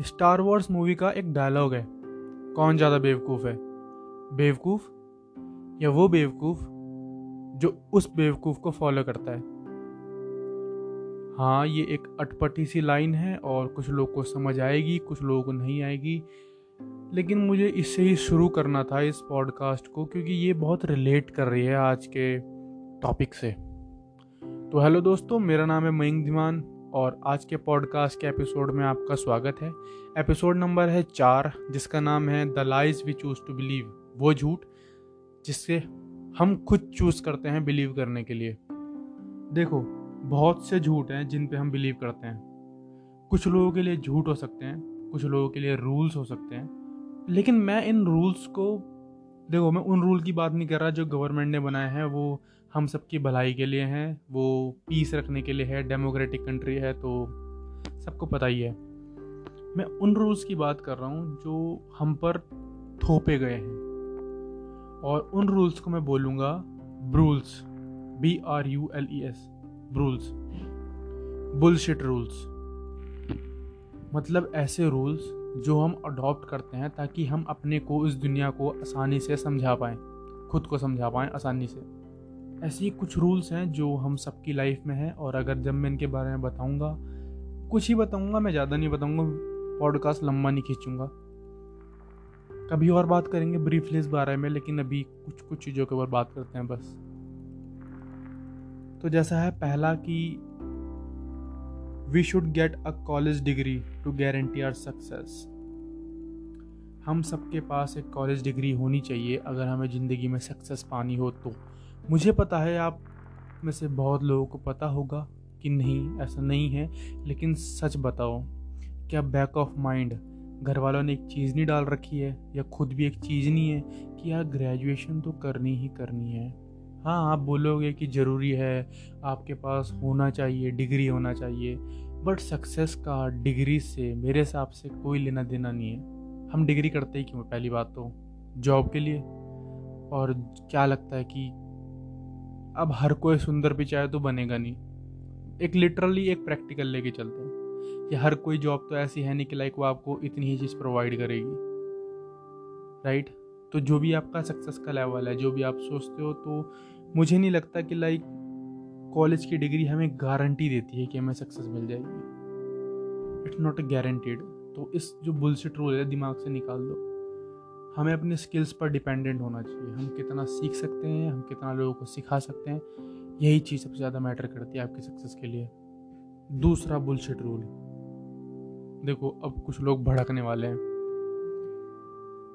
Star Wars movie का एक dialogue है। कौन ज़्यादा बेवकूफ़ है? बेवकूफ़? या वो बेवकूफ़ जो उस बेवकूफ़ को फॉलो करता है? हाँ ये एक अटपटी सी लाइन है और कुछ लोग को समझ आएगी, कुछ लोगों को नहीं आएगी। लेकिन मुझे इससे ही शुरू करना था इस पॉडकास्ट को क्योंकि ये बहुत रिलेट कर रही है आज के टॉपिक से। तो हेलो दोस्तों, मेरा नाम है मयंक धीमान। और आज के पॉडकास्ट के एपिसोड में आपका स्वागत है। एपिसोड नंबर है चार, जिसका नाम है the lies we choose to believe वो झूठ, जिससे हम खुद चूज़ करते हैं बिलीव करने के लिए। देखो, बहुत से झूठ हैं जिन पे हम बिलीव करते हैं। कुछ लोगों के लिए झूठ हो सकते हैं, कुछ लोगों के लिए रूल्स हो सकते हैं। लेकिन मैं इन रूल्स को, देखो, मैं उन रूल की बात नहीं कर रहा जो गवर्नमेंट ने बनाए हैं, वो हम सबकी भलाई के लिए हैं, वो पीस रखने के लिए है डेमोक्रेटिक कंट्री है तो सबको पता ही है। मैं उन रूल्स की बात कर रहा हूँ जो हम पर थोपे गए हैं। और उन रूल्स को मैं बोलूँगा brules B R U L E S rules bullshit rules मतलब ऐसे रूल्स जो हम अडॉप्ट करते हैं ताकि हम अपने को इस दुनिया को आसानी से समझा पाएँ, खुद को समझा पाएँ आसानी से। ऐसे कुछ रूल्स हैं जो हम सबकी लाइफ में हैं और अगर जब मैं इनके बारे में बताऊँगा, कुछ ही बताऊँगा, मैं ज़्यादा नहीं बताऊँगा पॉडकास्ट लंबा नहीं खींचूँगा। कभी और बात करेंगे ब्रीफली इस बारे में, लेकिन अभी कुछ कुछ चीज़ों के ऊपर बात करते हैं बस। तो जैसा है पहला कि we should get a college degree to guarantee our success हम सबके पास एक कॉलेज डिग्री होनी चाहिए, अगर हमें ज़िंदगी में सक्सेस पानी हो तो। मुझे पता है आप में से बहुत लोगों को पता होगा कि नहीं, ऐसा नहीं है, लेकिन सच बताओ, क्या बैक ऑफ़ माइंड घर वालों ने एक चीज़ नहीं डाल रखी है, या खुद भी एक चीज़ नहीं है कि यार ग्रेजुएशन तो करनी ही करनी है? हाँ आप बोलोगे कि ज़रूरी है, आपके पास होना चाहिए डिग्री होना चाहिए बट सक्सेस का डिग्री से मेरे हिसाब से कोई लेना देना नहीं है। हम डिग्री करते ही क्यों पहली बात तो जॉब के लिए। और क्या लगता है कि अब हर कोई सुंदर भी चाहे तो बनेगा नहीं। एक लिटरली एक प्रैक्टिकल लेके चलते हैं कि हर कोई जॉब तो ऐसी है नहीं कि लाइक वो आपको इतनी ही चीज़ प्रोवाइड करेगी। राइट तो जो भी आपका सक्सेस का लेवल है, जो भी आप सोचते हो तो मुझे नहीं लगता कि लाइक कॉलेज की डिग्री हमें गारंटी देती है कि हमें सक्सेस मिल जाएगी। इट्स नॉट अ गारंटीड तो इस जो बुलसिट रूल है, दिमाग से निकाल दो। हमें अपने स्किल्स पर डिपेंडेंट होना चाहिए। हम कितना सीख सकते हैं, हम कितना लोगों को सिखा सकते हैं, यही चीज़ सबसे ज़्यादा मैटर करती है आपके सक्सेस के लिए। दूसरा बुलशिट रूल देखो, अब कुछ लोग भड़कने वाले हैं।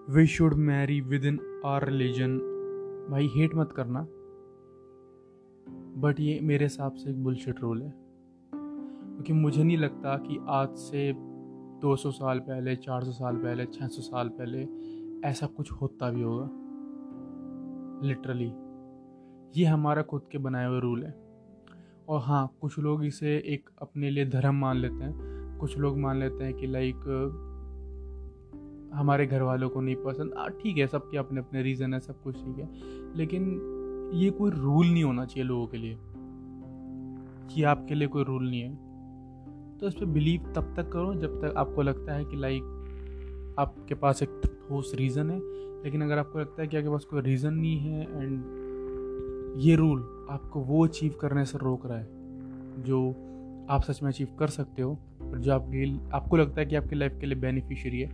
We should marry with in our religion भाई हेट मत करना। बट ये मेरे हिसाब से एक बुलशिट रूल है। क्योंकि मुझे नहीं लगता कि आज से 200 साल पहले 400 साल पहले 600 साल पहले ऐसा कुछ होता भी होगा। लिटरली ये हमारा खुद के बनाए हुए रूल है। और हाँ कुछ लोग इसे एक अपने लिए धर्म मान लेते हैं। कुछ लोग मान लेते हैं कि लाइक हमारे घर वालों को नहीं पसंद। ठीक है, सबके अपने अपने रीज़न है, सब कुछ ठीक है। लेकिन ये कोई रूल नहीं होना चाहिए लोगों के लिए। कि आपके लिए कोई रूल नहीं है। तो इस पर बिलीव तब तक करो जब तक आपको लगता है कि लाइक आपके पास एक ठोस रीज़न है, लेकिन अगर आपको लगता है कि आपके पास कोई रीज़न नहीं है एंड ये रूल आपको वो अचीव करने से रोक रहा है, जो आप सच में अचीव कर सकते हो और जो आपके आपको लगता है कि आपकी लाइफ के लिए बेनिफिशियरी है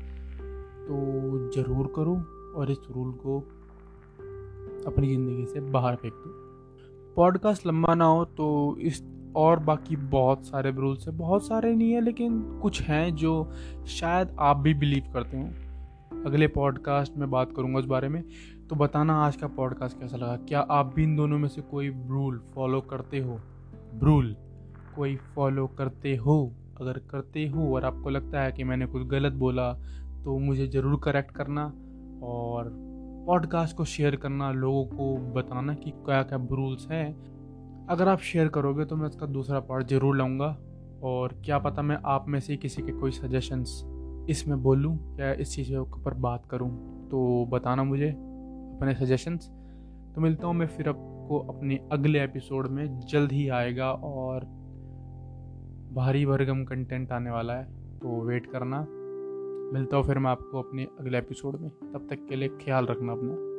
तो ज़रूर करो और इस रूल को अपनी ज़िंदगी से बाहर फेंक दो। पॉडकास्ट लंबा ना हो तो इस और बाकी बहुत सारे रूल्स हैं, बहुत सारे नहीं है, लेकिन कुछ हैं जो शायद आप भी बिलीव करते हो। अगले पॉडकास्ट में बात करूँगा उस बारे में। तो बताना आज का पॉडकास्ट कैसा लगा? क्या आप भी इन दोनों में से कोई रूल फॉलो करते हो? रूल कोई फॉलो करते हो? अगर करते हो और आपको लगता है कि मैंने कुछ गलत बोला तो मुझे ज़रूर करेक्ट करना और पॉडकास्ट को शेयर करना, लोगों को बताना कि क्या क्या रूल्स हैं। अगर आप शेयर करोगे तो मैं उसका दूसरा पार्ट ज़रूर लाऊँगा और क्या पता मैं आप में से किसी के कोई सजेशंस इसमें बोलूँ या इस चीज़ के ऊपर बात करूँ तो बताना मुझे अपने सजेशंस तो मिलता हूँ मैं फिर आपको अपने अगले एपिसोड में। जल्द ही आएगा और भारी भरगम कंटेंट आने वाला है तो वेट करना। मिलता हूँ फिर मैं आपको अपने अगले एपिसोड में। तब तक के लिए ख्याल रखना अपना।